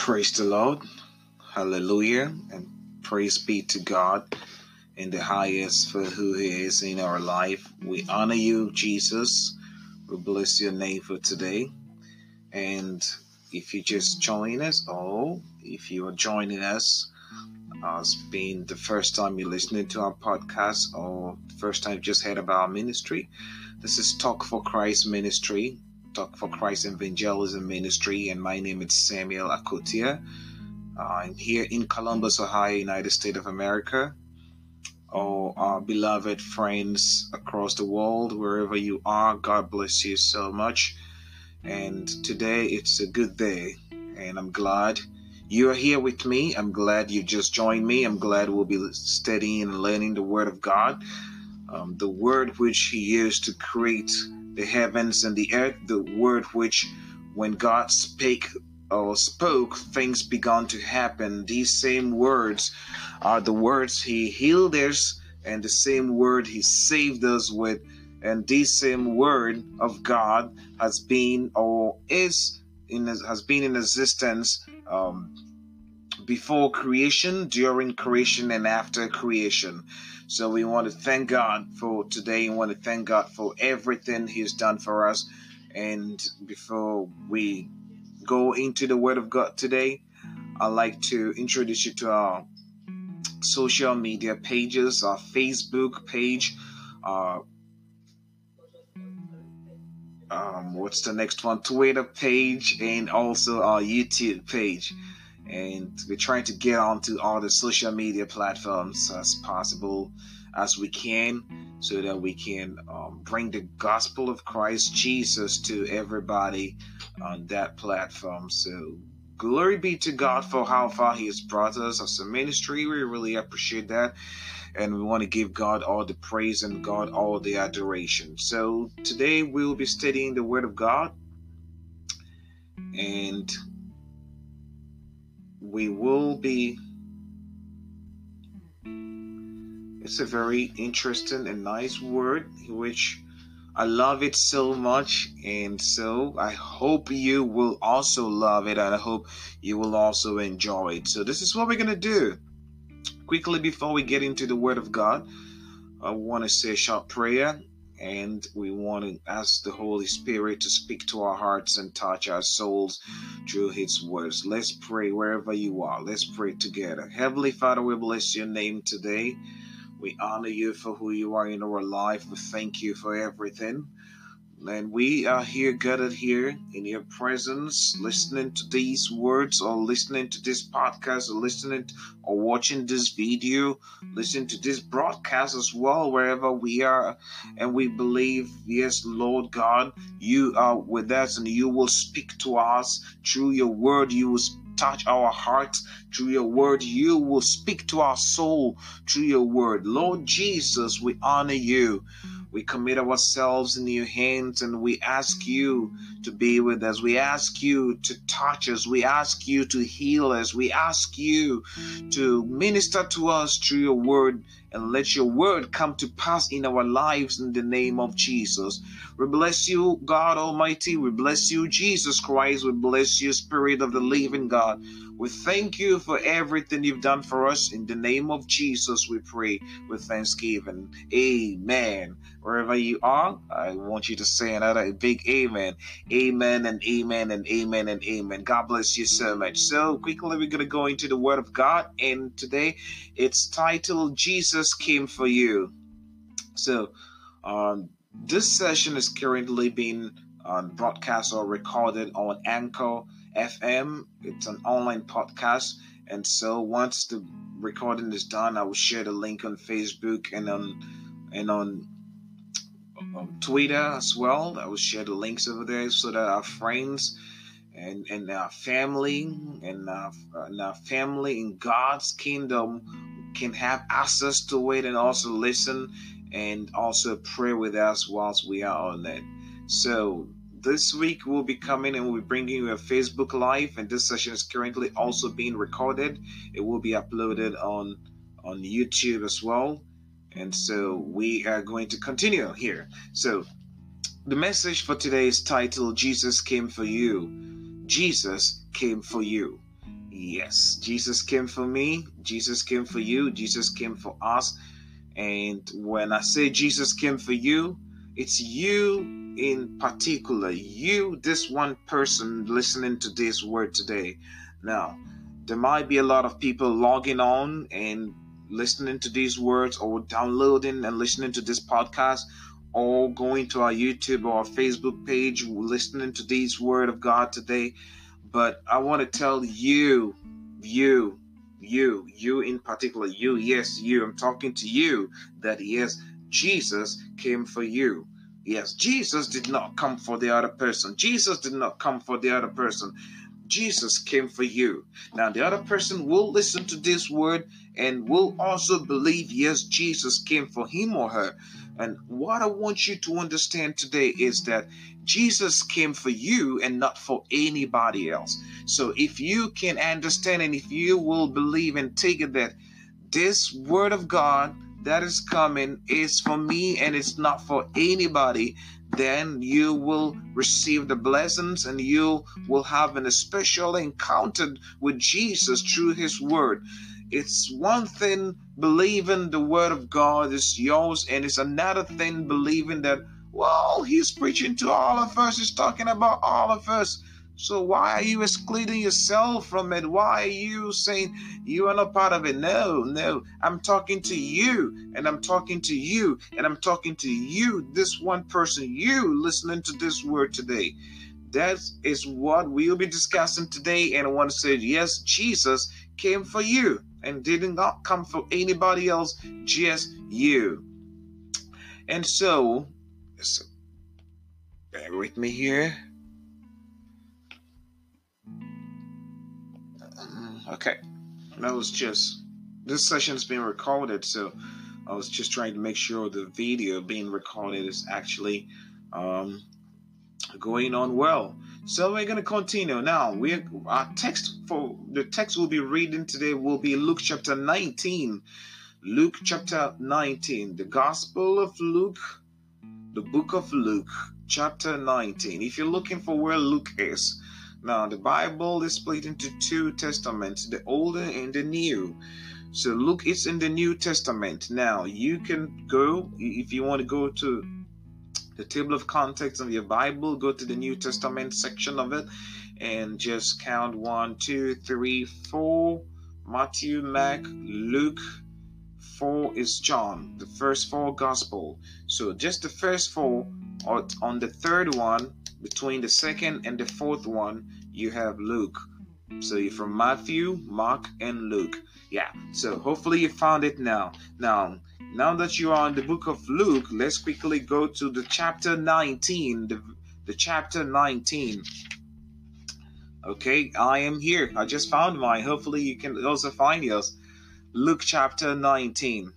Praise the Lord. Hallelujah. And praise be to God in the highest for who He is in our life. We honor you, Jesus. We bless your name for today. And if you just join us, or if you are joining us as being the first time you're listening to our podcast or first time you just heard about our ministry, this is Talk for Christ Ministry Talk for Christ Evangelism Ministry, and my name is Samuel Akotia. Uh, I'm here in Columbus, Ohio, United States of America. Oh, our beloved friends across the world, wherever you are, God bless you so much. And today it's a good day, and I'm glad you are here with me. I'm glad you just joined me. I'm glad we'll be studying and learning the Word of God, um, the Word which He used to create the heavens and the earth, the word which, when God spake or spoke, things began to happen. These same words are the words He healed us, and the same word He saved us with. And this same word of God has been or is in has been in existence um, before creation, during creation, and after creation. So we want to thank God for today. We want to thank God for everything He's done for us. And before we go into the Word of God today, I'd like to introduce you to our social media pages, our Facebook page, our um, what's the next one? Twitter page, and also our YouTube page and we're trying to get onto all the social media platforms as possible as we can so that we can um, bring the gospel of Christ Jesus to everybody on that platform. So, glory be to God for how far He has brought us as a ministry. We really appreciate that. And we want to give God all the praise and God all the adoration. So, today we'll be studying the Word of God. And we will be it's a very interesting and nice word which I love it so much and so I hope you will also love it and I hope you will also enjoy it. So this is what we're going to do. Quickly before we get into the word of God, I want to say a short prayer and we want to ask the Holy Spirit to speak to our hearts and touch our souls through His words. Let's pray wherever you are. Let's pray together. Heavenly Father, we bless your name today. We honor you for who you are in our life. We thank you for everything. And we are here gathered here in your presence, listening to these words or listening to this podcast or listening to, or watching this video, listening to this broadcast as well, wherever we are. And we believe, yes, Lord God, you are with us and you will speak to us through your word. You will touch our hearts through your word. You will speak to our soul through your word. Lord Jesus, we honor you. We commit ourselves in your hands and we ask you to be with us. We ask you to touch us. We ask you to heal us. We ask you to minister to us through your word and let your word come to pass in our lives in the name of Jesus. We bless you, God Almighty. We bless you, Jesus Christ. We bless you, Spirit of the living God. We thank you for everything you've done for us. In the name of Jesus, we pray with thanksgiving. Amen. Wherever you are, I want you to say another big amen. Amen and amen and amen and amen. God bless you so much. So, quickly, we're going to go into the Word of God. And today it's titled Jesus Came for You. So, um, this session is currently being um, broadcast or recorded on Anchor FM. It's an online podcast. And so once the recording is done, I will share the link on Facebook and on and on Twitter as well. I will share the links over there so that our friends and, and our family and our, and our family in God's kingdom can have access to it and also listen and also pray with us whilst we are on it. So this week we'll be coming and we'll be bringing you a Facebook Live, and this session is currently also being recorded. It will be uploaded on on YouTube as well, and so we are going to continue here. So the message for today is titled "Jesus Came for You." Jesus came for you. Yes, Jesus came for me, Jesus came for you, Jesus came for us. And when I say Jesus came for you, it's you in particular, you, this one person listening to this word today. Now, there might be a lot of people logging on and listening to these words or downloading and listening to this podcast or going to our YouTube or our Facebook page listening to these word of God today. But I want to tell you, you, you, you in particular, you, yes, you, I'm talking to you, that yes, Jesus came for you. Yes, Jesus did not come for the other person. Jesus did not come for the other person. Jesus came for you. Now, the other person will listen to this word and will also believe, yes, Jesus came for him or her. And what I want you to understand today is that Jesus came for you and not for anybody else. So if you can understand and if you will believe and take it that this word of God that is coming is for me and it's not for anybody, then you will receive the blessings and you will have an special encounter with Jesus through his word. It's one thing believing the word of God is yours, and it's another thing believing that, well, he's preaching to all of us, he's talking about all of us. So why are you excluding yourself from it? Why are you saying you are not part of it? No, no. I'm talking to you, and I'm talking to you, and I'm talking to you, this one person, you listening to this word today. That is what we'll be discussing today. And I want to say, yes, Jesus came for you and did not come for anybody else, just you. And so, so bear with me here. Okay, that was just this session's being recorded, so I was just trying to make sure the video being recorded is actually um, going on well. So we're gonna continue now. We our text for the text we'll be reading today will be Luke chapter 19. Luke chapter 19, the Gospel of Luke, the book of Luke, chapter 19. If you're looking for where Luke is, now, the Bible is split into two testaments, the Old and the New. So, look, it's in the New Testament. Now, you can go, if you want to go to the table of contents of your Bible, go to the New Testament section of it and just count one, two, three, four. Matthew, Mark, Luke, four is John, the first four gospel. So just the first four, or on the third one, between the second and the fourth one, you have Luke. So you're from Matthew, Mark, and Luke. Yeah. So hopefully you found it now. Now, now that you are in the book of Luke, let's quickly go to the chapter 19. The, the chapter 19. Okay, I am here. I just found mine. Hopefully you can also find yours. Luke chapter 19.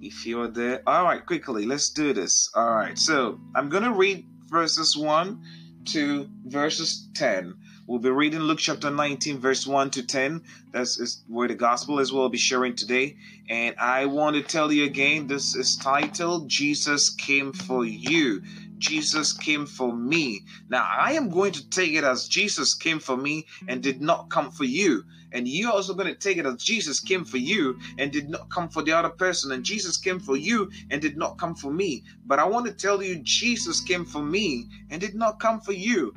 If you're there. All right, quickly, let's do this. All right, so I'm going to read verses 1 to verses 10. We'll be reading Luke chapter 19, verse 1 to 10. That's where the gospel is we'll be sharing today. And I want to tell you again, this is titled Jesus Came for You. Jesus came for me. Now, I am going to take it as Jesus came for me and did not come for you. And you're also going to take it as Jesus came for you and did not come for the other person. And Jesus came for you and did not come for me. But I want to tell you, Jesus came for me and did not come for you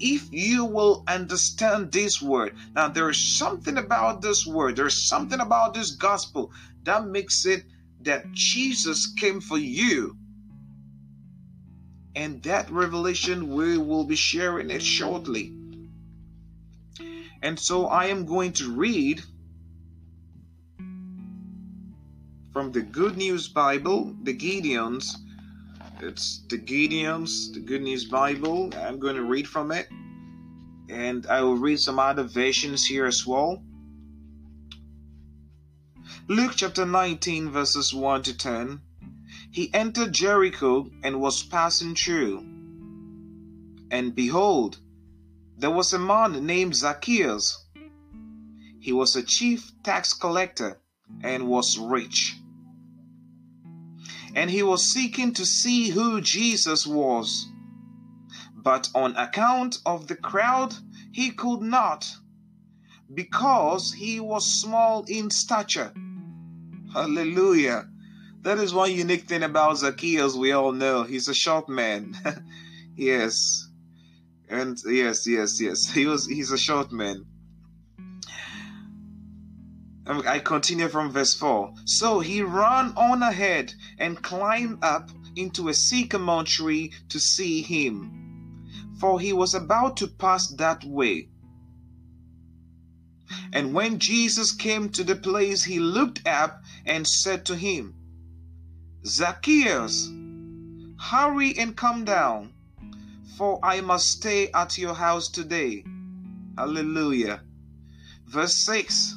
if you will understand this word. Now, there is something about this word, there's something about this gospel that makes it that Jesus came for you. And that revelation, we will be sharing it shortly. And so I am going to read from the Good News Bible, the Gideons. It's the Gideons, the Good News Bible. I'm going to read from it. And I will read some other versions here as well. Luke chapter 19, verses 1 to 10. He entered Jericho and was passing through. And behold, there was a man named Zacchaeus. He was a chief tax collector and was rich. And he was seeking to see who Jesus was. But on account of the crowd, he could not, because he was small in stature. Hallelujah. That is one unique thing about Zacchaeus we all know. He's a short man. yes. And yes, yes, yes. He was he's a short man. Um, I continue from verse 4. So he ran on ahead and climbed up into a sycamore tree to see him, for he was about to pass that way. And when Jesus came to the place, he looked up and said to him, Zacchaeus, hurry and come down, for I must stay at your house today. Hallelujah. Verse 6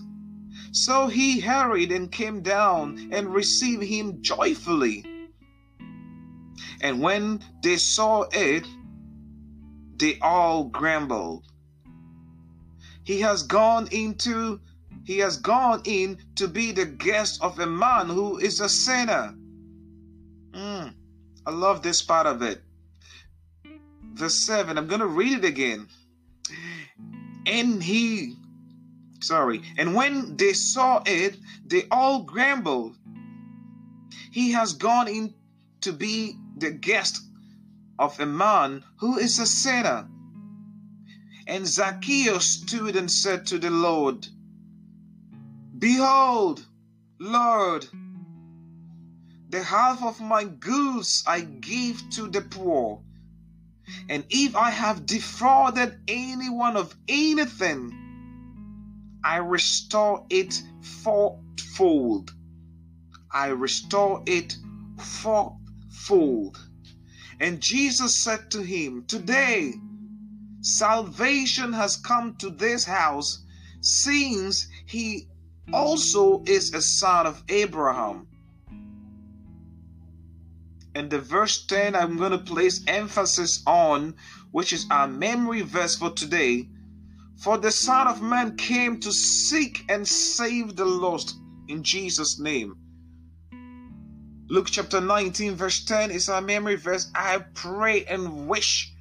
So he hurried and came down and received him joyfully. And when they saw it, they all grumbled. He has gone into he has gone in to be the guest of a man who is a sinner. Mm, I love this part of it. Verse 7, I'm going to read it again. And he, sorry, and when they saw it, they all grumbled. He has gone in to be the guest of a man who is a sinner. And Zacchaeus stood and said to the Lord, Behold, Lord, the half of my goods I give to the poor. And if I have defrauded anyone of anything, I restore it fourfold. I restore it fourfold. And Jesus said to him, Today, salvation has come to this house, since he also is a son of Abraham. And the verse 10 I'm going to place emphasis on, which is our memory verse for today. For the Son of Man came to seek and save the lost in Jesus' name. Luke chapter 19, verse 10 is our memory verse. I pray and wish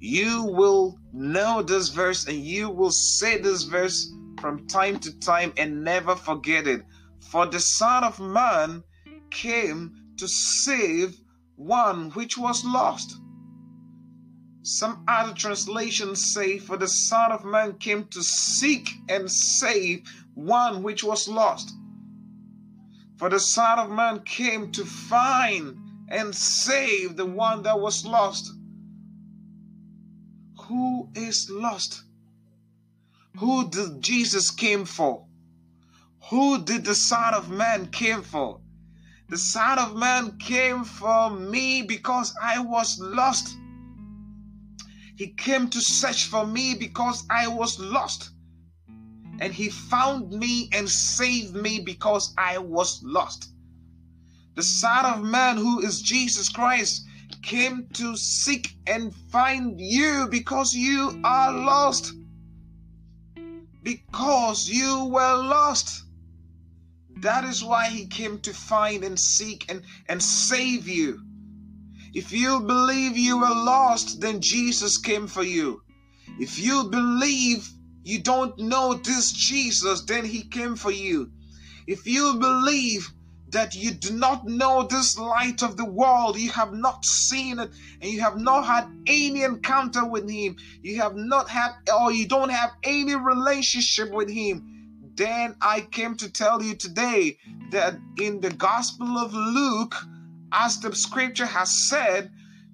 you will know this verse and you will say this verse from time to time and never forget it. For the Son of Man came to save one which was lost. Some other translations say, For the Son of Man came to seek and save one which was lost. For the Son of Man came to find and save the one that was lost who is lost? Who did Jesus came for? Who did the Son of Man came for? The Son of Man came for me because I was lost. He came to search for me because I was lost. And he found me and saved me because I was lost. The Son of Man, who is Jesus Christ, came to seek and find you because you are lost. Because you were lost. That is why he came to find and seek and, and save you. If you believe you were lost, then Jesus came for you. If you believe you don't know this Jesus, then he came for you. If you believe that you do not know this light of the world, you have not seen it, and you have not had any encounter with Him, you have not had, or you don't have any relationship with Him, then I came to tell you today that in the Gospel of Luke, as the scripture has said,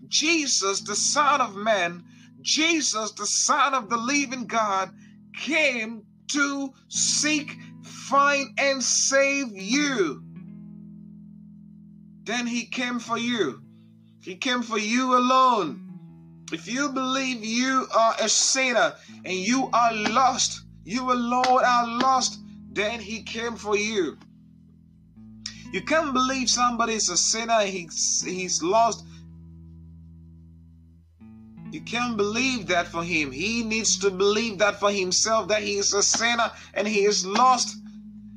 Jesus, the Son of Man, Jesus, the Son of the living God, came to seek, find, and save you. Then he came for you. He came for you alone. If you believe you are a sinner and you are lost, you alone are lost, then he came for you. You can't believe somebody is a sinner, he's, he's lost. You can't believe that for him. He needs to believe that for himself that he is a sinner and he is lost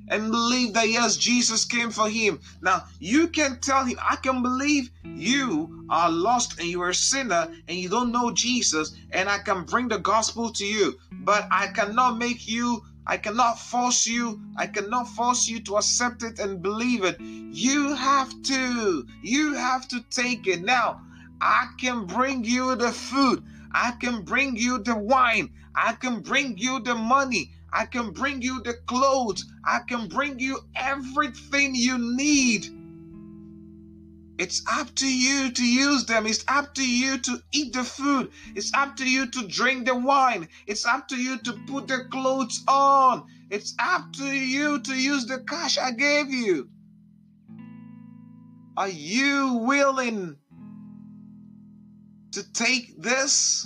and believe that yes, Jesus came for him. Now you can tell him, I can believe you are lost and you are a sinner and you don't know Jesus, and I can bring the gospel to you, but I cannot make you I cannot force you. I cannot force you to accept it and believe it. You have to. You have to take it. Now, I can bring you the food. I can bring you the wine. I can bring you the money. I can bring you the clothes. I can bring you everything you need. It's up to you to use them. It's up to you to eat the food. It's up to you to drink the wine. It's up to you to put the clothes on. It's up to you to use the cash I gave you. Are you willing to take this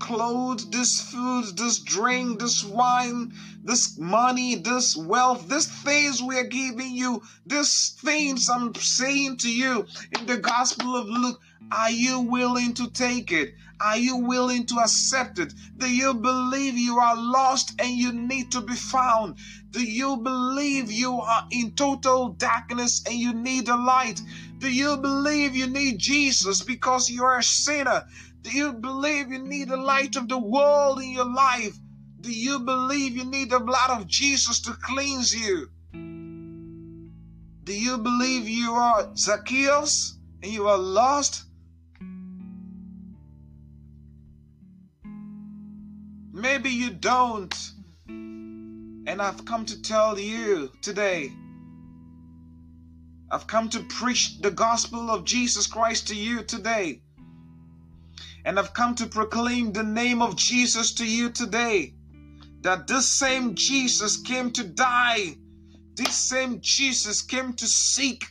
clothes, this food, this drink, this wine, this money, this wealth, these things we are giving you, these things I'm saying to you in the Gospel of Luke. Are you willing to take it? Are you willing to accept it? Do you believe you are lost and you need to be found? Do you believe you are in total darkness and you need a light? Do you believe you need Jesus because you are a sinner? Do you believe you need the light of the world in your life? Do you believe you need the blood of Jesus to cleanse you? Do you believe you are Zacchaeus and you are lost? Maybe you don't. And I've come to tell you today. I've come to preach the gospel of Jesus Christ to you today. And I've come to proclaim the name of Jesus to you today. That this same Jesus came to die. This same Jesus came to seek.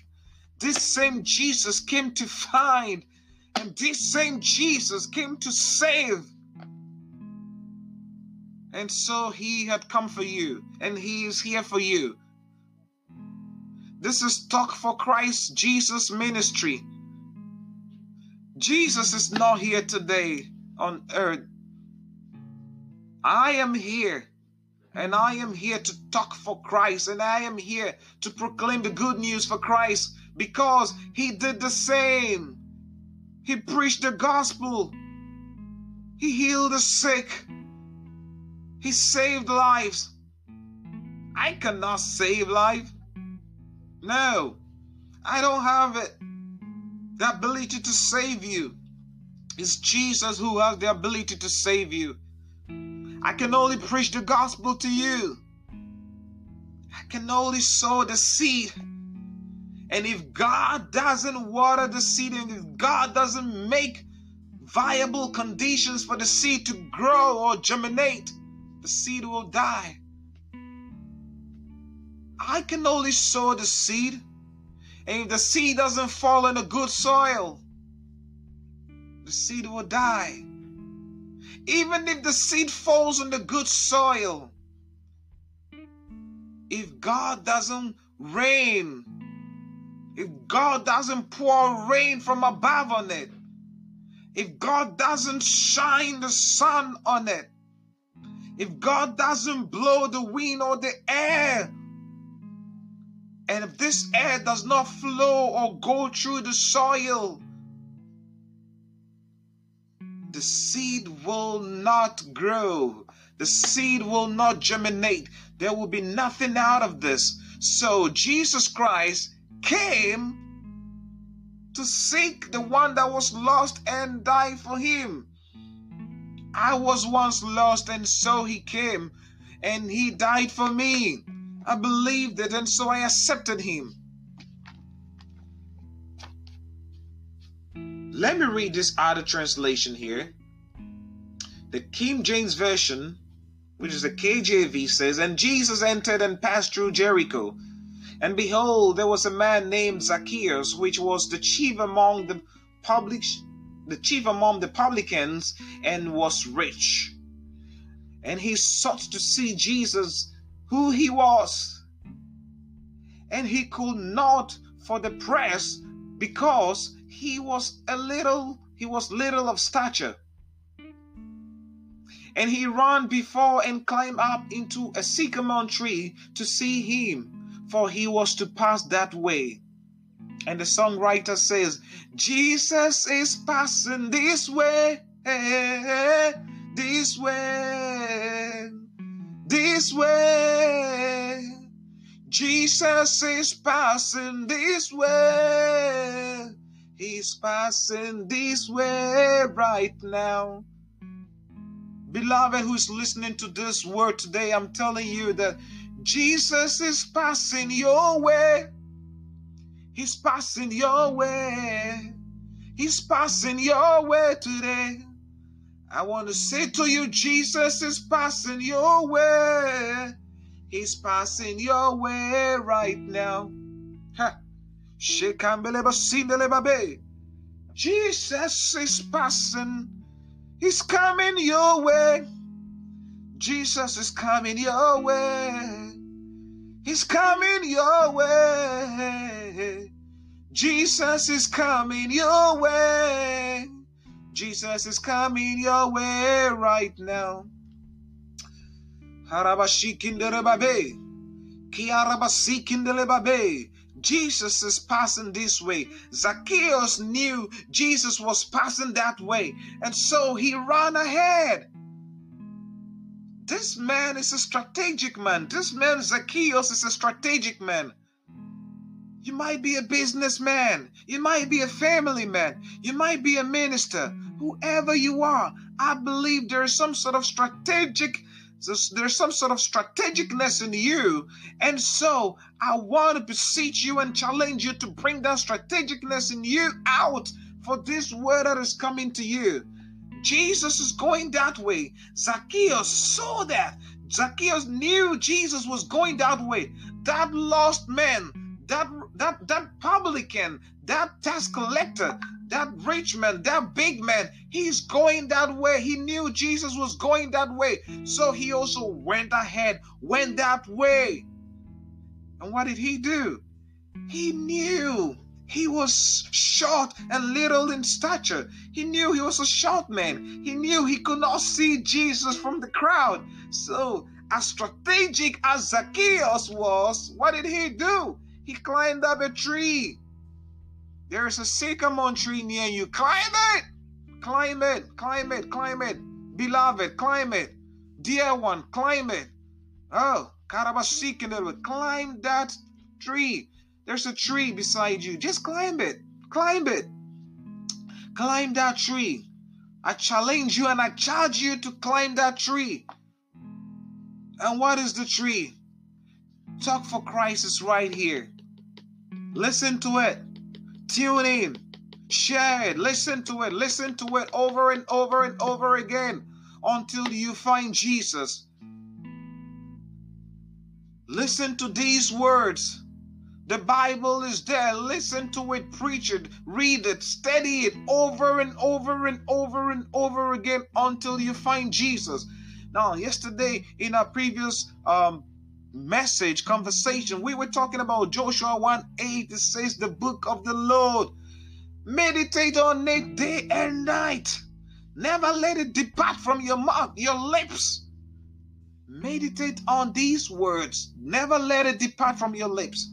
This same Jesus came to find. And this same Jesus came to save. And so he had come for you, and he is here for you. This is Talk for Christ Jesus ministry. Jesus is not here today on earth. I am here. And I am here to talk for Christ. And I am here to proclaim the good news for Christ because he did the same. He preached the gospel. He healed the sick. He saved lives. I cannot save life. No, I don't have it the ability to save you. It's Jesus who has the ability to save you. I can only preach the gospel to you. I can only sow the seed. And if God doesn't water the seed, and if God doesn't make viable conditions for the seed to grow or germinate, the seed will die. I can only sow the seed. And if the seed doesn't fall in a good soil, the seed will die. Even if the seed falls in the good soil, if God doesn't rain, if God doesn't pour rain from above on it, if God doesn't shine the sun on it, if God doesn't blow the wind or the air and if this air does not flow or go through the soil, the seed will not grow. The seed will not germinate. There will be nothing out of this. So Jesus Christ came to seek the one that was lost and die for him. I was once lost and so he came and he died for me. I believed it, and so I accepted him. Let me read this other translation here. The King James Version, which is the KJV, says, And Jesus entered and passed through Jericho. And behold, there was a man named Zacchaeus, which was the chief among the public, the chief among the publicans, and was rich. And he sought to see Jesus who he was. And he could not for the press because he was a little, he was little of stature. And he ran before and climbed up into a sycamore tree to see him, for he was to pass that way. And the songwriter says, Jesus is passing this way, this way. This way. Jesus is passing this way. He's passing this way right now. Beloved, who's listening to this word today, I'm telling you that Jesus is passing your way. He's passing your way. He's passing your way today. I want to say to you, Jesus is passing your way. He's passing your way right now. Jesus is passing. He's coming your way. Jesus is coming your way. He's coming your way. Jesus is coming your way. Jesus is coming your way right now. Jesus is passing this way. Zacchaeus knew Jesus was passing that way, and so he ran ahead. This man is a strategic man. This man, Zacchaeus, is a strategic man. You might be a businessman. You might be a family man. You might be a minister. Whoever you are, I believe there is some sort of strategic there's some sort of strategicness in you. And so I want to beseech you and challenge you to bring that strategicness in you out for this word that is coming to you. Jesus is going that way. Zacchaeus saw that. Zacchaeus knew Jesus was going that way. That lost man, that that that publican, that tax collector, that rich man, that big man, he's going that way. He knew Jesus was going that way. So he also went ahead, went that way. And what did he do? He knew he was short and little in stature. He knew he was a short man. He knew he could not see Jesus from the crowd. So, as strategic as Zacchaeus was, what did he do? He climbed up a tree. There is a sycamore tree near you. Climb it! Climb it, climb it, climb it. Beloved, climb it. Dear one, climb it. Oh, Karabasikin, climb that tree. There's a tree beside you. Just climb it. Climb it. Climb that tree. I challenge you and I charge you to climb that tree. And what is the tree? Talk for Christ is right here. Listen to it. Tune in. Share it. Listen to it. Listen to it over and over and over again until you find Jesus. Listen to these words. The Bible is there. Listen to it, preach it, read it, study it over and over and over and over again until you find Jesus. Now, yesterday in our previous um, message conversation, we were talking about Joshua 1 8. It says, The book of the Lord. Meditate on it day and night. Never let it depart from your mouth, your lips. Meditate on these words. Never let it depart from your lips.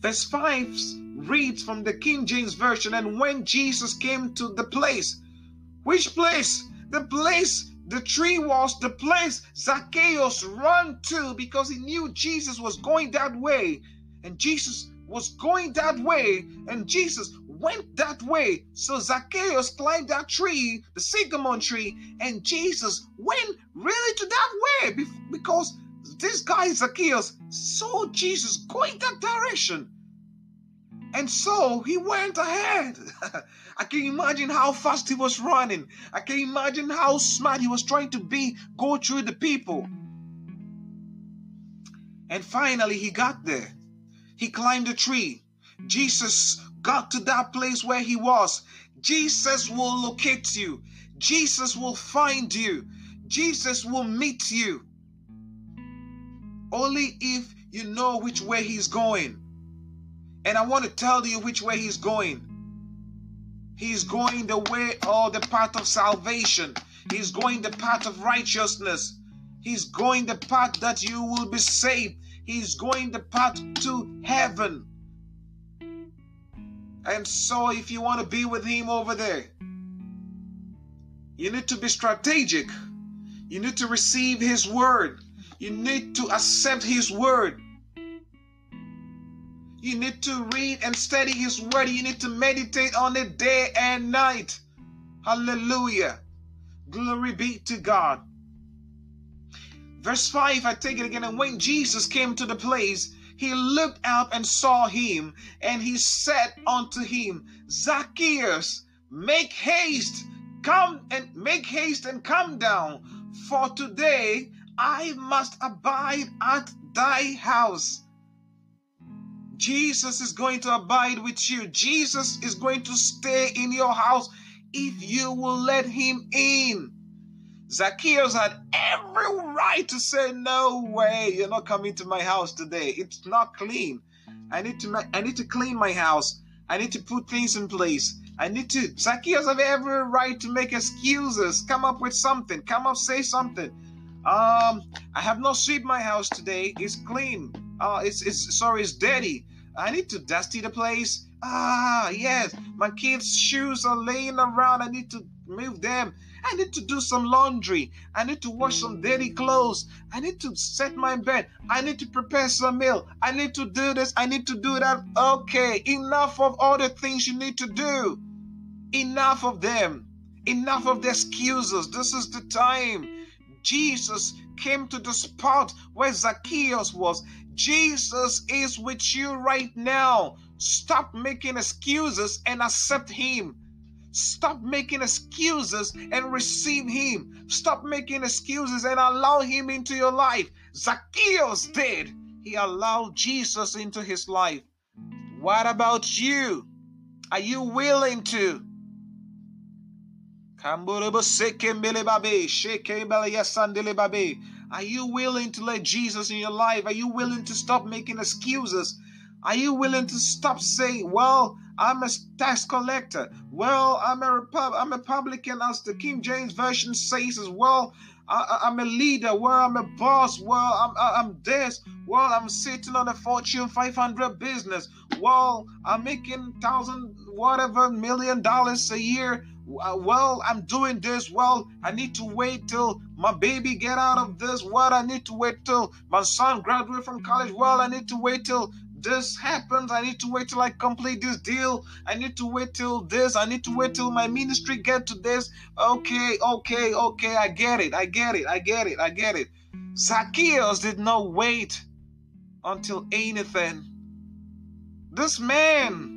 Verse 5 reads from the King James Version And when Jesus came to the place, which place? The place the tree was the place Zacchaeus ran to because he knew Jesus was going that way. And Jesus was going that way. And Jesus went that way. So Zacchaeus climbed that tree, the sycamore tree, and Jesus went really to that way because this guy Zacchaeus saw Jesus going that direction. And so he went ahead. I can imagine how fast he was running. I can imagine how smart he was trying to be, go through the people. And finally, he got there. He climbed a tree. Jesus got to that place where he was. Jesus will locate you. Jesus will find you. Jesus will meet you. Only if you know which way he's going. And I want to tell you which way he's going. He's going the way or the path of salvation. He's going the path of righteousness. He's going the path that you will be saved. He's going the path to heaven. And so, if you want to be with him over there, you need to be strategic. You need to receive His word. You need to accept His word. You need to read and study His word. You need to meditate on it day and night. Hallelujah. Glory be to God. Verse 5, I take it again. And when Jesus came to the place, he looked up and saw him, and he said unto him, Zacchaeus, make haste, come and make haste and come down, for today I must abide at thy house. Jesus is going to abide with you. Jesus is going to stay in your house if you will let him in. Zacchaeus had every right to say, No way, you're not coming to my house today. It's not clean. I need to I need to clean my house. I need to put things in place. I need to Zacchaeus have every right to make excuses. Come up with something. Come up, say something. Um, I have not swept my house today. It's clean. Uh, it's it's sorry, it's dirty. I need to dusty the place. Ah, yes, my kids' shoes are laying around. I need to move them. I need to do some laundry. I need to wash some dirty clothes. I need to set my bed. I need to prepare some meal. I need to do this. I need to do that. Okay, enough of all the things you need to do. Enough of them. Enough of the excuses. This is the time. Jesus came to the spot where Zacchaeus was. Jesus is with you right now. Stop making excuses and accept Him. Stop making excuses and receive Him. Stop making excuses and allow Him into your life. Zacchaeus did. He allowed Jesus into his life. What about you? Are you willing to? Are you willing to let Jesus in your life? Are you willing to stop making excuses? Are you willing to stop saying, well, I'm a tax collector. Well, I'm a Repub- I'm a Republican, as the King James Version says as well. I, am a leader. Well, I'm a boss. Well, I'm, I'm this. Well, I'm sitting on a Fortune 500 business. Well, I'm making thousand whatever million dollars a year. Uh, well, I'm doing this. Well, I need to wait till my baby get out of this. What I need to wait till my son graduate from college. Well, I need to wait till this happens. I need to wait till I complete this deal. I need to wait till this. I need to wait till my ministry get to this. Okay, okay, okay. I get it. I get it. I get it. I get it. Zacchaeus did not wait until anything. This man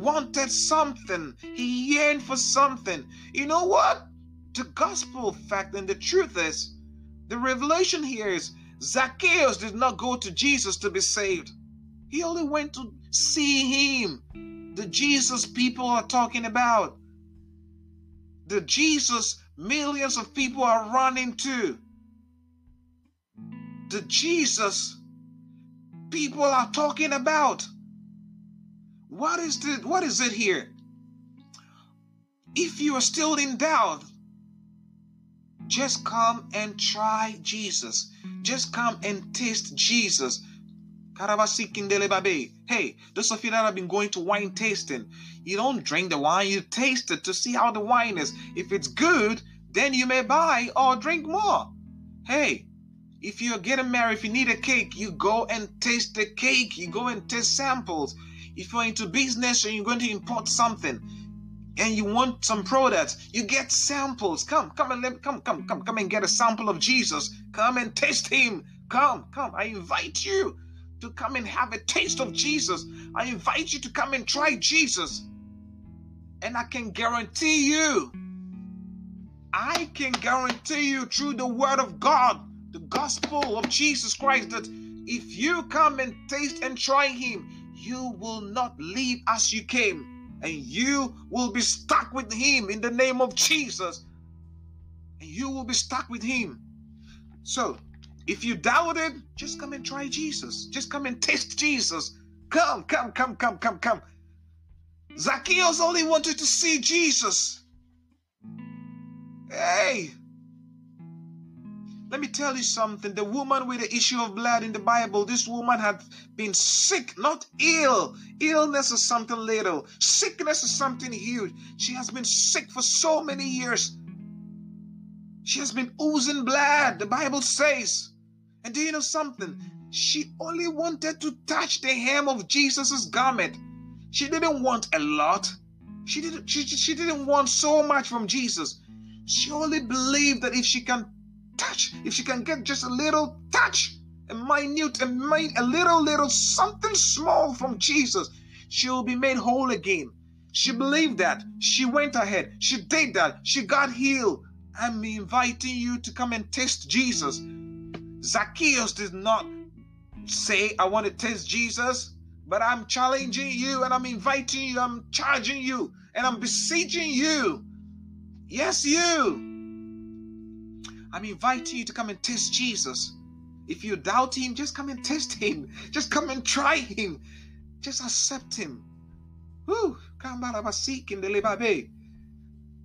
wanted something. He yearned for something. You know what? The gospel fact and the truth is, the revelation here is Zacchaeus did not go to Jesus to be saved. He only went to see him. The Jesus people are talking about. The Jesus millions of people are running to. The Jesus people are talking about. What is the what is it here? If you are still in doubt, just come and try Jesus. Just come and taste Jesus. Hey, those of you that have been going to wine tasting, you don't drink the wine, you taste it to see how the wine is. If it's good, then you may buy or drink more. Hey, if you're getting married, if you need a cake, you go and taste the cake. You go and taste samples. If you're into business and you're going to import something and you want some products, you get samples. Come, come and let, come, come, come, come and get a sample of Jesus. Come and taste him. Come, come. I invite you to come and have a taste of Jesus. I invite you to come and try Jesus. And I can guarantee you, I can guarantee you through the word of God, the gospel of Jesus Christ, that if you come and taste and try Him, you will not leave as you came, and you will be stuck with Him in the name of Jesus. And you will be stuck with Him. So, if you doubt it, just come and try Jesus. Just come and taste Jesus. Come, come, come, come, come, come. Zacchaeus only wanted to see Jesus. Hey, let me tell you something. The woman with the issue of blood in the Bible, this woman had been sick, not ill. Illness is something little, sickness is something huge. She has been sick for so many years. She has been oozing blood, the Bible says. And do you know something? She only wanted to touch the hem of Jesus' garment. She didn't want a lot. She didn't she, she didn't want so much from Jesus. She only believed that if she can touch, if she can get just a little touch, a minute, a, minute, a little, little something small from Jesus, she will be made whole again. She believed that. She went ahead. She did that. She got healed. I'm inviting you to come and taste Jesus. Zacchaeus did not say, I want to taste Jesus. But I'm challenging you and I'm inviting you, I'm charging you, and I'm beseeching you. Yes, you. I'm inviting you to come and test Jesus. If you doubt him, just come and test him. Just come and try him. Just accept him.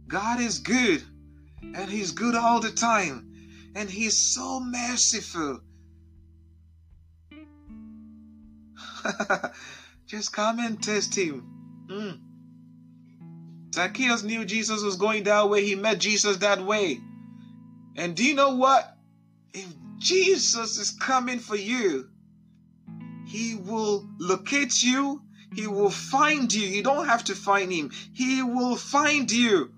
God is good, and He's good all the time, and He's so merciful. Just come and test him. Mm. Zacchaeus knew Jesus was going that way. He met Jesus that way. And do you know what? If Jesus is coming for you, he will locate you. He will find you. You don't have to find him. He will find you.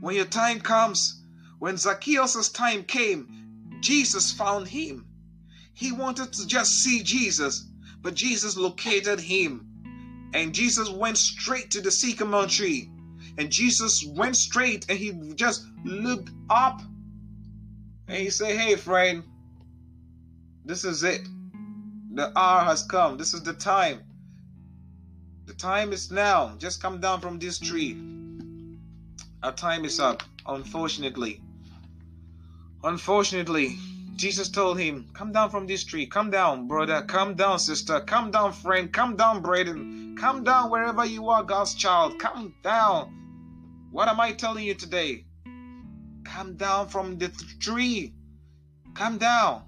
When your time comes, when Zacchaeus' time came, Jesus found him. He wanted to just see Jesus, but Jesus located him. And Jesus went straight to the sycamore tree. And Jesus went straight and he just looked up and he said, Hey, friend, this is it. The hour has come. This is the time. The time is now. Just come down from this tree. Our time is up, unfortunately. Unfortunately, Jesus told him, Come down from this tree. Come down, brother. Come down, sister. Come down, friend. Come down, brethren. Come down wherever you are, God's child. Come down. What am I telling you today? Come down from the tree. Come down.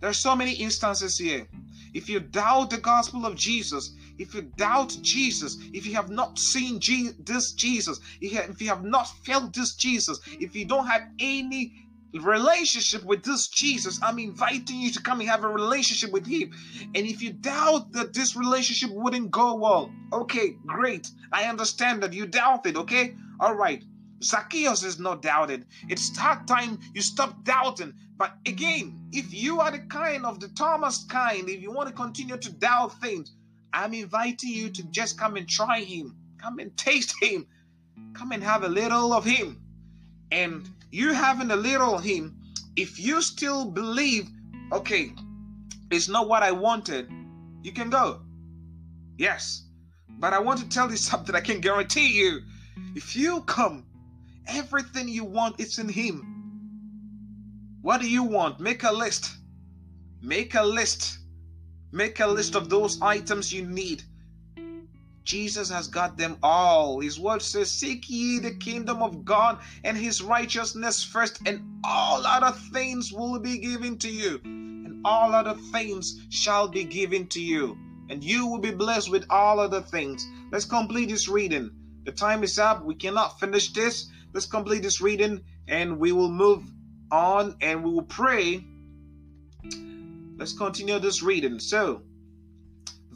There are so many instances here. If you doubt the gospel of Jesus, if you doubt Jesus, if you have not seen G- this Jesus, if you have not felt this Jesus, if you don't have any relationship with this Jesus, I'm inviting you to come and have a relationship with Him. And if you doubt that this relationship wouldn't go well, okay, great. I understand that you doubt it, okay? All right. Zacchaeus is not doubted. It's that time you stop doubting. But again, if you are the kind of the Thomas kind, if you want to continue to doubt things, I'm inviting you to just come and try Him. Come and taste Him. Come and have a little of Him. And you having a little him, if you still believe, okay, it's not what I wanted, you can go. Yes. But I want to tell you something I can guarantee you. If you come, everything you want is in him. What do you want? Make a list. Make a list. Make a list of those items you need. Jesus has got them all. His word says, Seek ye the kingdom of God and his righteousness first, and all other things will be given to you. And all other things shall be given to you. And you will be blessed with all other things. Let's complete this reading. The time is up. We cannot finish this. Let's complete this reading and we will move on and we will pray. Let's continue this reading. So,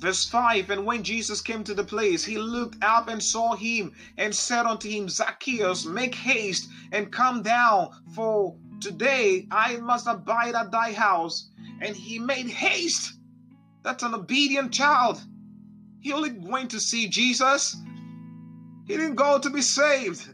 Verse 5 And when Jesus came to the place, he looked up and saw him and said unto him, Zacchaeus, make haste and come down, for today I must abide at thy house. And he made haste. That's an obedient child. He only went to see Jesus. He didn't go to be saved.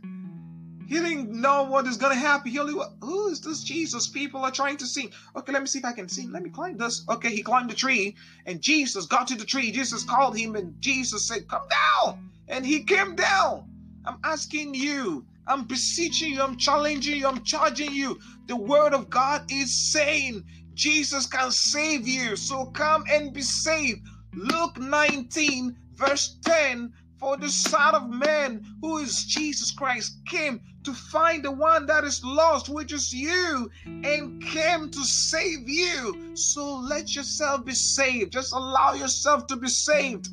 He didn't know what is going to happen. He only, who is this Jesus? People are trying to see. Okay, let me see if I can see. Let me climb this. Okay, he climbed the tree, and Jesus got to the tree. Jesus called him, and Jesus said, Come down. And he came down. I'm asking you, I'm beseeching you, I'm challenging you, I'm charging you. The word of God is saying Jesus can save you. So come and be saved. Luke 19, verse 10 for the Son of Man, who is Jesus Christ, came to find the one that is lost, which is you, and came to save you. So let yourself be saved. Just allow yourself to be saved.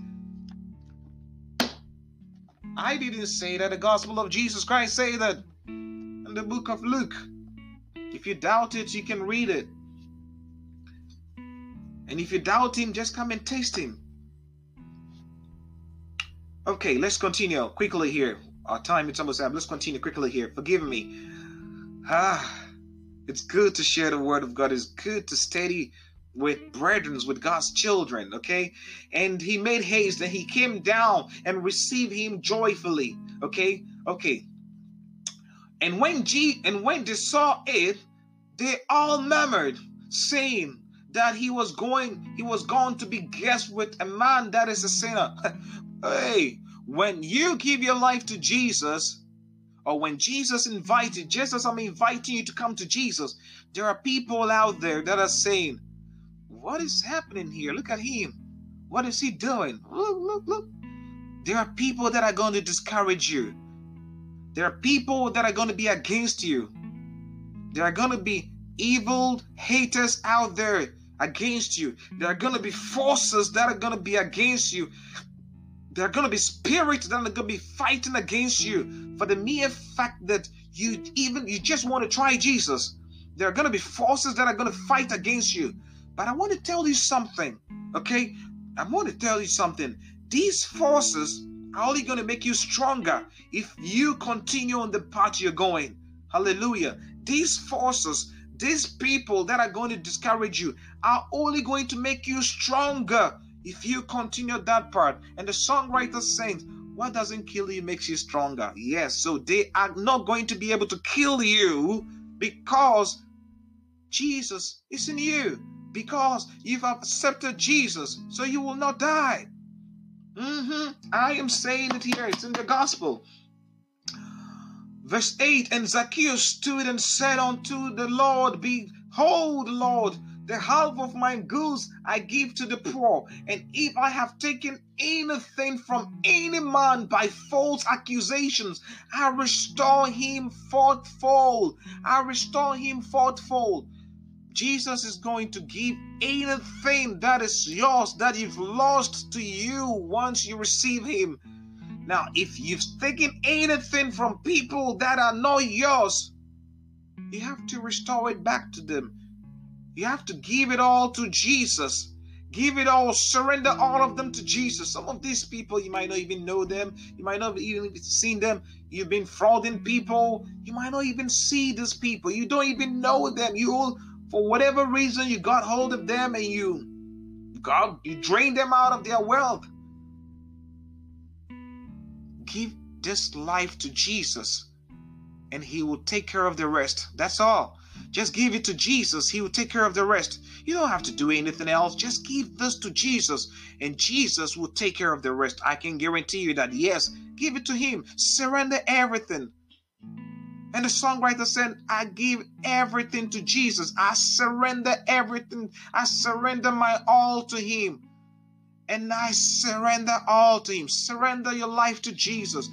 I didn't say that. The gospel of Jesus Christ say that. And the book of Luke. If you doubt it, you can read it. And if you doubt him, just come and taste him. Okay, let's continue quickly here. Our time is almost up. Let's continue quickly here. Forgive me. Ah, it's good to share the word of God. It's good to study with brethren, with God's children, okay? And he made haste and he came down and received him joyfully, okay? Okay. And when G and when they saw it, they all murmured, saying that he was going, he was going to be guest with a man that is a sinner. hey, when you give your life to Jesus, or when Jesus invited, just as I'm inviting you to come to Jesus, there are people out there that are saying, What is happening here? Look at him. What is he doing? Look, look, look. There are people that are going to discourage you. There are people that are going to be against you. There are going to be evil haters out there against you. There are going to be forces that are going to be against you. There are going to be spirits that are going to be fighting against you for the mere fact that you even you just want to try Jesus. There are going to be forces that are going to fight against you. But I want to tell you something, okay? I want to tell you something. These forces are only going to make you stronger if you continue on the path you're going. Hallelujah. These forces, these people that are going to discourage you, are only going to make you stronger if you continue that part. And the songwriter sings, What doesn't kill you makes you stronger. Yes, so they are not going to be able to kill you because Jesus is in you. Because you've accepted Jesus, so you will not die. Mm-hmm. I am saying it here, it's in the gospel. Verse 8 And Zacchaeus stood and said unto the Lord, Behold, Lord, the half of my goods I give to the poor. And if I have taken anything from any man by false accusations, I restore him fourfold. I restore him fourfold. Jesus is going to give anything that is yours that you've lost to you once you receive him. Now, if you've taken anything from people that are not yours, you have to restore it back to them. You have to give it all to Jesus. Give it all, surrender all of them to Jesus. Some of these people, you might not even know them. You might not even seen them. You've been frauding people. You might not even see these people. You don't even know them. You, for whatever reason, you got hold of them and you, God, you drained them out of their wealth. Give this life to Jesus and He will take care of the rest. That's all. Just give it to Jesus. He will take care of the rest. You don't have to do anything else. Just give this to Jesus, and Jesus will take care of the rest. I can guarantee you that. Yes, give it to Him. Surrender everything. And the songwriter said, I give everything to Jesus. I surrender everything. I surrender my all to Him. And I surrender all to Him. Surrender your life to Jesus.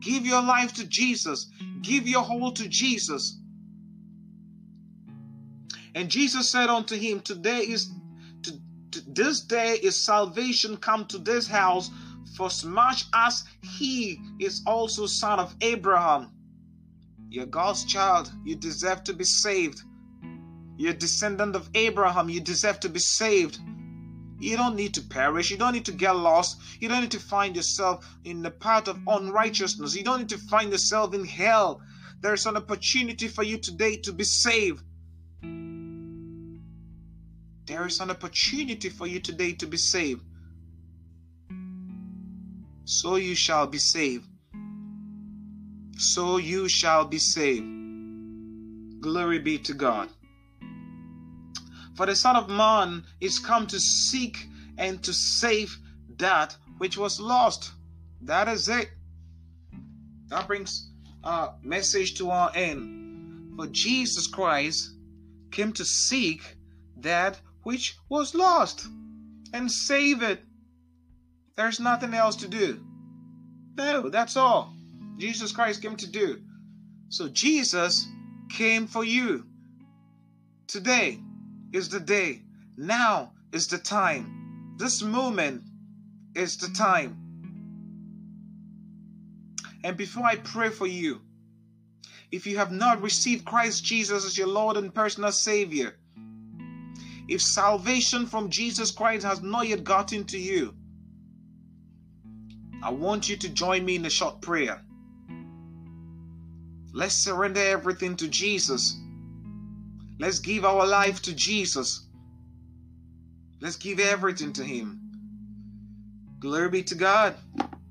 Give your life to Jesus. Give your whole to Jesus. And Jesus said unto him, Today is to, to, this day is salvation come to this house, for as much as he is also son of Abraham. You're God's child, you deserve to be saved. You're descendant of Abraham, you deserve to be saved. You don't need to perish. You don't need to get lost. You don't need to find yourself in the path of unrighteousness. You don't need to find yourself in hell. There's an opportunity for you today to be saved. There is an opportunity for you today to be saved. So you shall be saved. So you shall be saved. Glory be to God. For the Son of Man is come to seek and to save that which was lost. That is it. That brings a message to our end. For Jesus Christ came to seek that which was lost and save it. There's nothing else to do. No, that's all Jesus Christ came to do. So Jesus came for you. Today is the day. Now is the time. This moment is the time. And before I pray for you, if you have not received Christ Jesus as your Lord and personal Savior, if salvation from Jesus Christ has not yet gotten to you, I want you to join me in a short prayer. Let's surrender everything to Jesus. Let's give our life to Jesus. Let's give everything to Him. Glory be to God.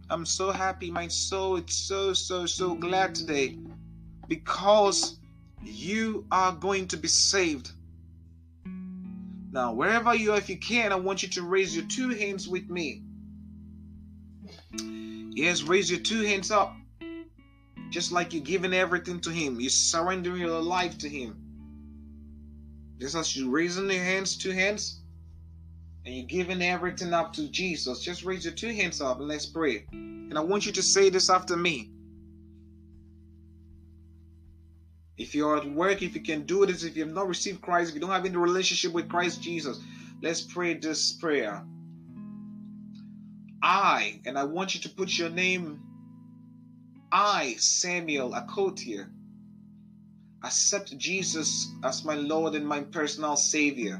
I'm so happy. My soul is so, so, so glad today because you are going to be saved. Now, wherever you are, if you can, I want you to raise your two hands with me. Yes, raise your two hands up. Just like you're giving everything to Him, you're surrendering your life to Him. Just as you're raising your hands, two hands, and you're giving everything up to Jesus, just raise your two hands up and let's pray. And I want you to say this after me. If you're at work, if you can do this, if you have not received Christ, if you don't have any relationship with Christ Jesus, let's pray this prayer. I, and I want you to put your name, I, Samuel Akotia, accept Jesus as my Lord and my personal Savior.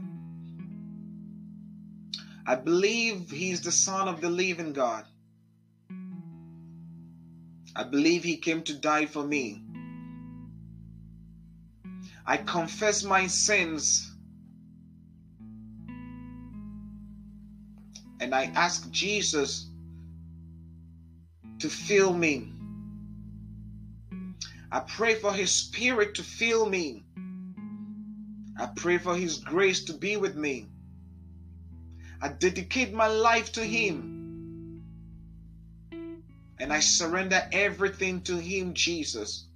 I believe He's the Son of the living God. I believe He came to die for me. I confess my sins and I ask Jesus to fill me. I pray for His Spirit to fill me. I pray for His grace to be with me. I dedicate my life to Him. And I surrender everything to Him, Jesus.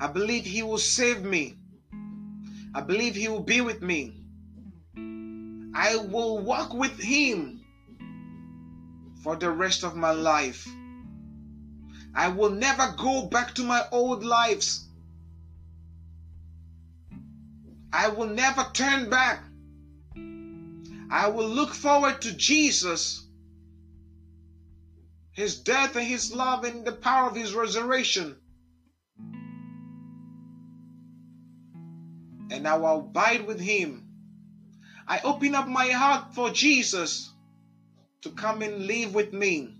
I believe He will save me. I believe He will be with me. I will walk with Him for the rest of my life. I will never go back to my old lives. I will never turn back. I will look forward to Jesus, His death and His love and the power of His resurrection. And I will abide with Him I open up my heart for Jesus to come and live with me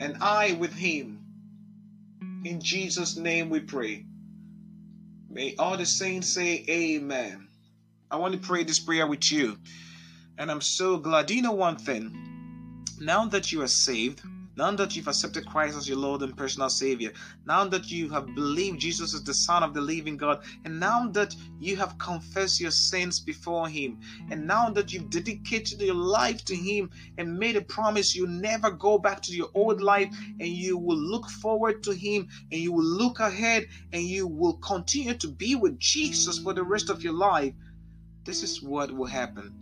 and I with him. In Jesus' name we pray. May all the saints say amen. I want to pray this prayer with you. And I'm so glad. Do you know one thing? Now that you are saved, now that you've accepted Christ as your Lord and personal Savior, now that you have believed Jesus is the Son of the living God, and now that you have confessed your sins before Him, and now that you've dedicated your life to Him and made a promise you never go back to your old life, and you will look forward to Him, and you will look ahead, and you will continue to be with Jesus for the rest of your life, this is what will happen.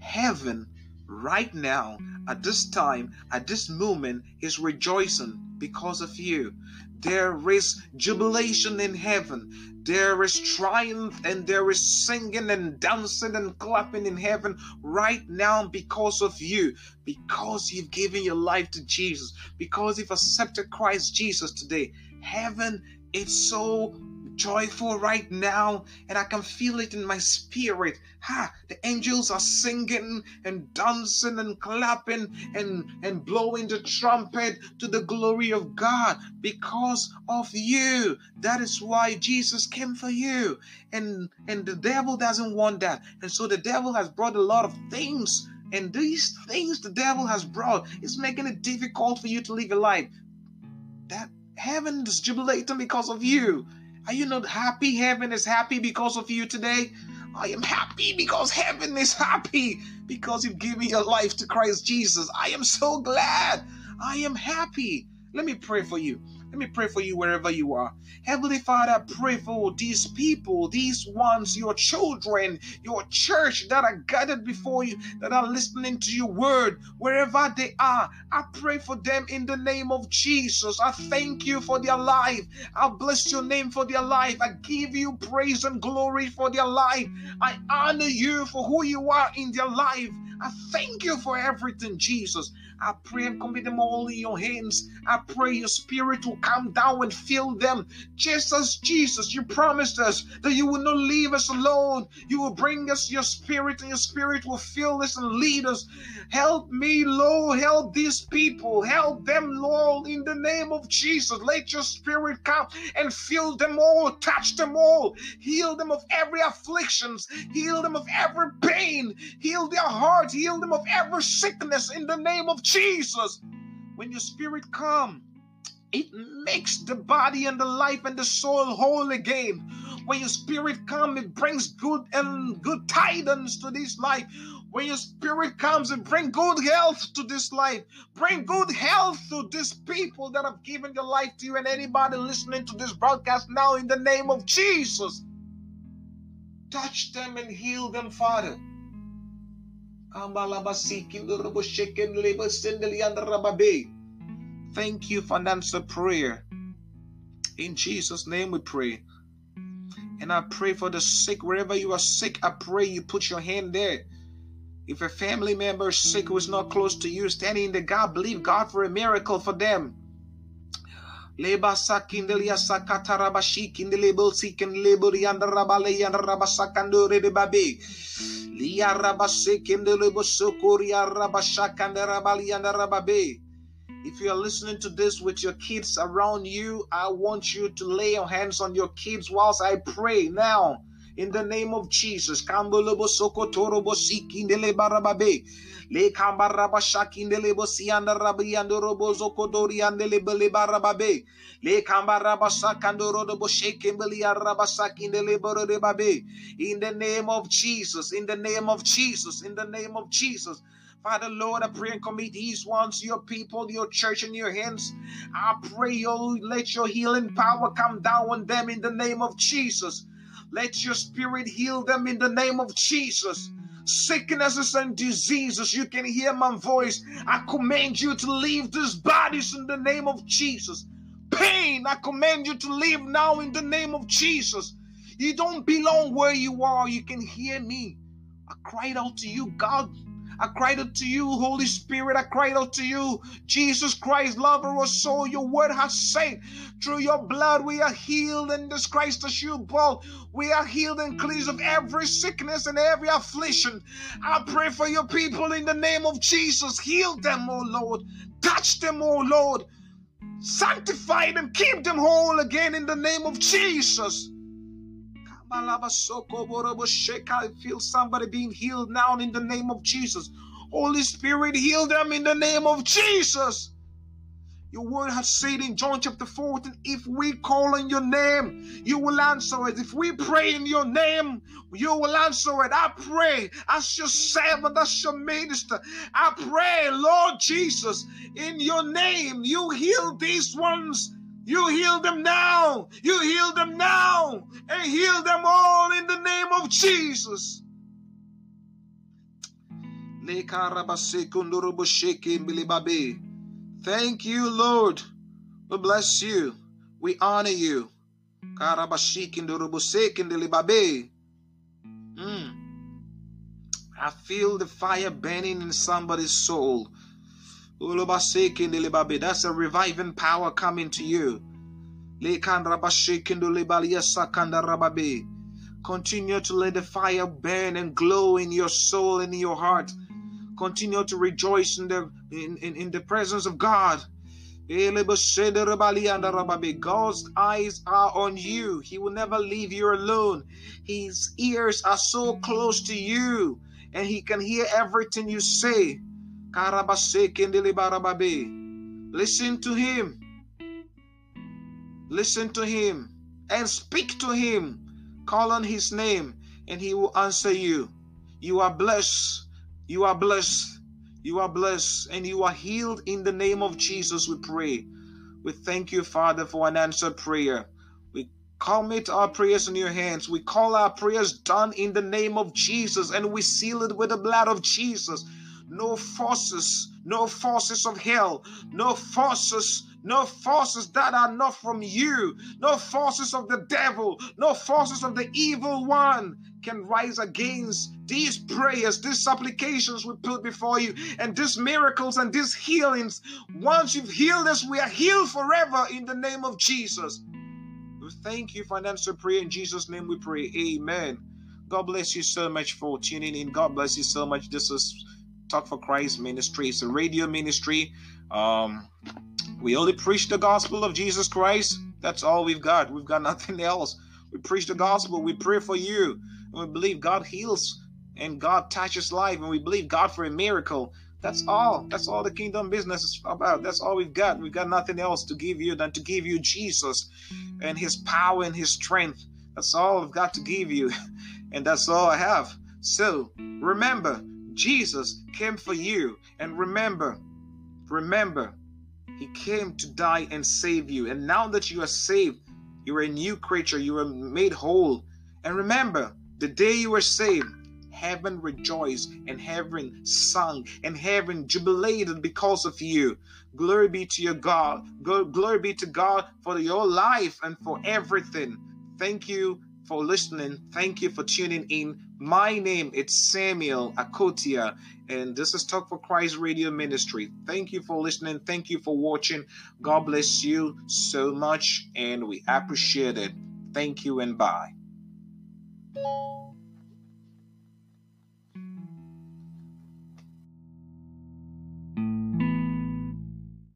Heaven right now, at this time, at this moment, is rejoicing because of you. There is jubilation in heaven. There is triumph and there is singing and dancing and clapping in heaven right now because of you. Because you've given your life to Jesus. Because you've accepted Christ Jesus today. Heaven is so joyful right now, and I can feel it in my spirit. Ha! The angels are singing and dancing and clapping and, and blowing the trumpet to the glory of God because of you. That is why Jesus came for you. And and the devil doesn't want that. And so the devil has brought a lot of things. And these things the devil has brought is making it difficult for you to live a life. That heaven is jubilating because of you. Are you not happy? Heaven is happy because of you today. I am happy because heaven is happy because you've given your life to Christ Jesus. I am so glad. I am happy. Let me pray for you. Let me pray for you wherever you are. Heavenly Father, I pray for these people, these ones, your children, your church that are gathered before you, that are listening to your word, wherever they are. I pray for them in the name of Jesus. I thank you for their life. I bless your name for their life. I give you praise and glory for their life. I honor you for who you are in their life. I thank you for everything, Jesus. I pray and commit them all in your hands. I pray your spirit will come down and fill them. Just as Jesus, you promised us that you will not leave us alone. You will bring us your spirit, and your spirit will fill us and lead us. Help me, Lord. Help these people. Help them, Lord, in the name of Jesus. Let your spirit come and fill them all, touch them all, heal them of every afflictions, heal them of every pain, heal their heart, heal them of every sickness in the name of Jesus. When your spirit come, it makes the body and the life and the soul whole again. When your spirit come, it brings good and good tidings to this life. When your spirit comes and bring good health to this life, bring good health to these people that have given their life to you and anybody listening to this broadcast now in the name of Jesus. Touch them and heal them, Father. Thank you for an answer prayer. In Jesus' name we pray. And I pray for the sick, wherever you are sick, I pray you put your hand there. If a family member is sick who is not close to you, standing in the God, believe God for a miracle for them. Leba sakindelia sakatarabashi kindelebo sikenlebo yandarabale yandarabasakandore de babe. Lia rabase kindelebo sokoria rabashakandarabali yandarababe. If you are listening to this with your kids around you, I want you to lay your hands on your kids whilst I pray now. In the name of Jesus. Kambolobo sokotorobo sikindele barababe. Le kambaraba shakindele bosianda rabiando robo zokodori andele bele barababe. Le kambaraba sakandoro robo shekimbeli araba sakindele borode babe. In the name of Jesus. In the name of Jesus. In the name of Jesus. Father, Lord, I pray and commit these ones, your people, your church in your hands. I pray, you let your healing power come down on them in the name of Jesus. Let your spirit heal them in the name of Jesus. Sicknesses and diseases, you can hear my voice. I command you to leave these bodies in the name of Jesus. Pain, I command you to leave now in the name of Jesus. You don't belong where you are. You can hear me. I cried out to you, God. I cried out to you, Holy Spirit. I cried out to you, Jesus Christ, lover of soul. Your word has said, through your blood we are healed in this Christ as you ball. We are healed and cleansed of every sickness and every affliction. I pray for your people in the name of Jesus. Heal them, oh Lord. Touch them, oh Lord. Sanctify them, keep them whole again in the name of Jesus. I feel somebody being healed now in the name of Jesus. Holy Spirit, heal them in the name of Jesus. Your word has said in John chapter 14, if we call on your name, you will answer it. If we pray in your name, you will answer it. I pray as your servant, as your minister. I pray, Lord Jesus, in your name, you heal these ones you heal them now. You heal them now. And heal them all in the name of Jesus. Thank you, Lord. We bless you. We honor you. Mm. I feel the fire burning in somebody's soul. That's a reviving power coming to you. Continue to let the fire burn and glow in your soul and in your heart. Continue to rejoice in the in, in, in the presence of God. God's eyes are on you. He will never leave you alone. His ears are so close to you, and he can hear everything you say. Listen to him. Listen to him and speak to him. Call on his name and he will answer you. You are blessed. You are blessed. You are blessed and you are healed in the name of Jesus. We pray. We thank you, Father, for an answered prayer. We commit our prayers in your hands. We call our prayers done in the name of Jesus and we seal it with the blood of Jesus no forces, no forces of hell, no forces, no forces that are not from you, no forces of the devil, no forces of the evil one can rise against these prayers, these supplications we put before you, and these miracles and these healings. Once you've healed us, we are healed forever in the name of Jesus. We thank you for an answer prayer. In Jesus' name we pray. Amen. God bless you so much for tuning in. God bless you so much. This is Talk for Christ ministry. It's a radio ministry. Um, we only preach the gospel of Jesus Christ. That's all we've got. We've got nothing else. We preach the gospel. We pray for you. And we believe God heals and God touches life. And we believe God for a miracle. That's all. That's all the kingdom business is about. That's all we've got. We've got nothing else to give you than to give you Jesus and his power and his strength. That's all I've got to give you. And that's all I have. So remember, Jesus came for you. And remember, remember, he came to die and save you. And now that you are saved, you are a new creature. You are made whole. And remember, the day you were saved, heaven rejoiced and heaven sung and heaven jubilated because of you. Glory be to your God. Glory be to God for your life and for everything. Thank you for listening. Thank you for tuning in. My name is Samuel Akotia, and this is Talk for Christ Radio Ministry. Thank you for listening. Thank you for watching. God bless you so much, and we appreciate it. Thank you and bye.